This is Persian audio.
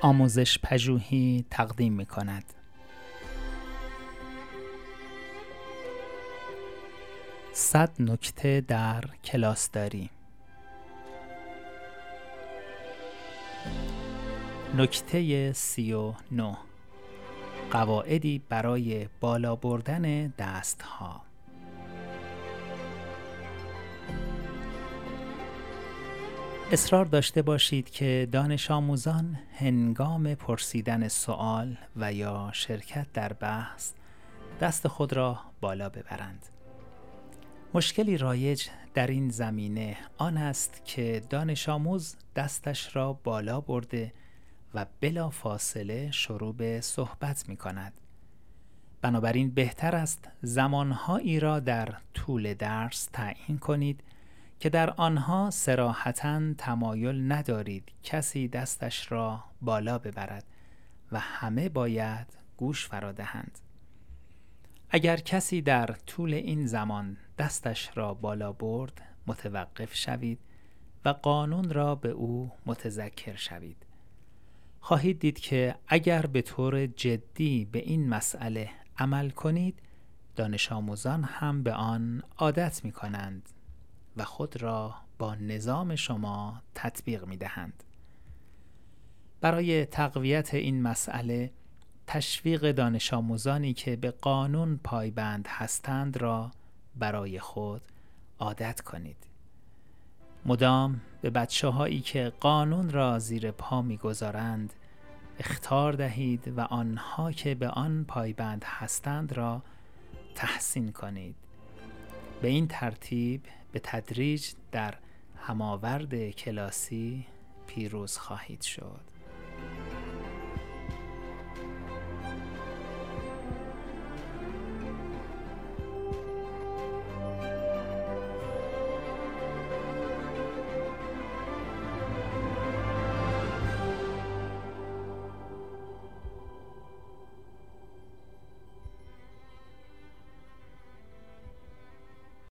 آموزش پژوهی تقدیم می کند. صد نکته در کلاسداری نکته سی و نو قواعدی برای بالا بردن دستها. اصرار داشته باشید که دانش آموزان هنگام پرسیدن سوال و یا شرکت در بحث دست خود را بالا ببرند. مشکلی رایج در این زمینه آن است که دانش آموز دستش را بالا برده و بلا فاصله شروع به صحبت می کند. بنابراین بهتر است زمانهایی را در طول درس تعیین کنید که در آنها سراحتا تمایل ندارید کسی دستش را بالا ببرد و همه باید گوش فرادهند. اگر کسی در طول این زمان دستش را بالا برد متوقف شوید و قانون را به او متذکر شوید. خواهید دید که اگر به طور جدی به این مسئله عمل کنید دانش آموزان هم به آن عادت می کنند و خود را با نظام شما تطبیق می دهند. برای تقویت این مسئله تشویق دانش آموزانی که به قانون پایبند هستند را برای خود عادت کنید. مدام به بچه هایی که قانون را زیر پا می‌گذارند اختار دهید و آنها که به آن پایبند هستند را تحسین کنید. به این ترتیب به تدریج در هماورد کلاسی پیروز خواهید شد.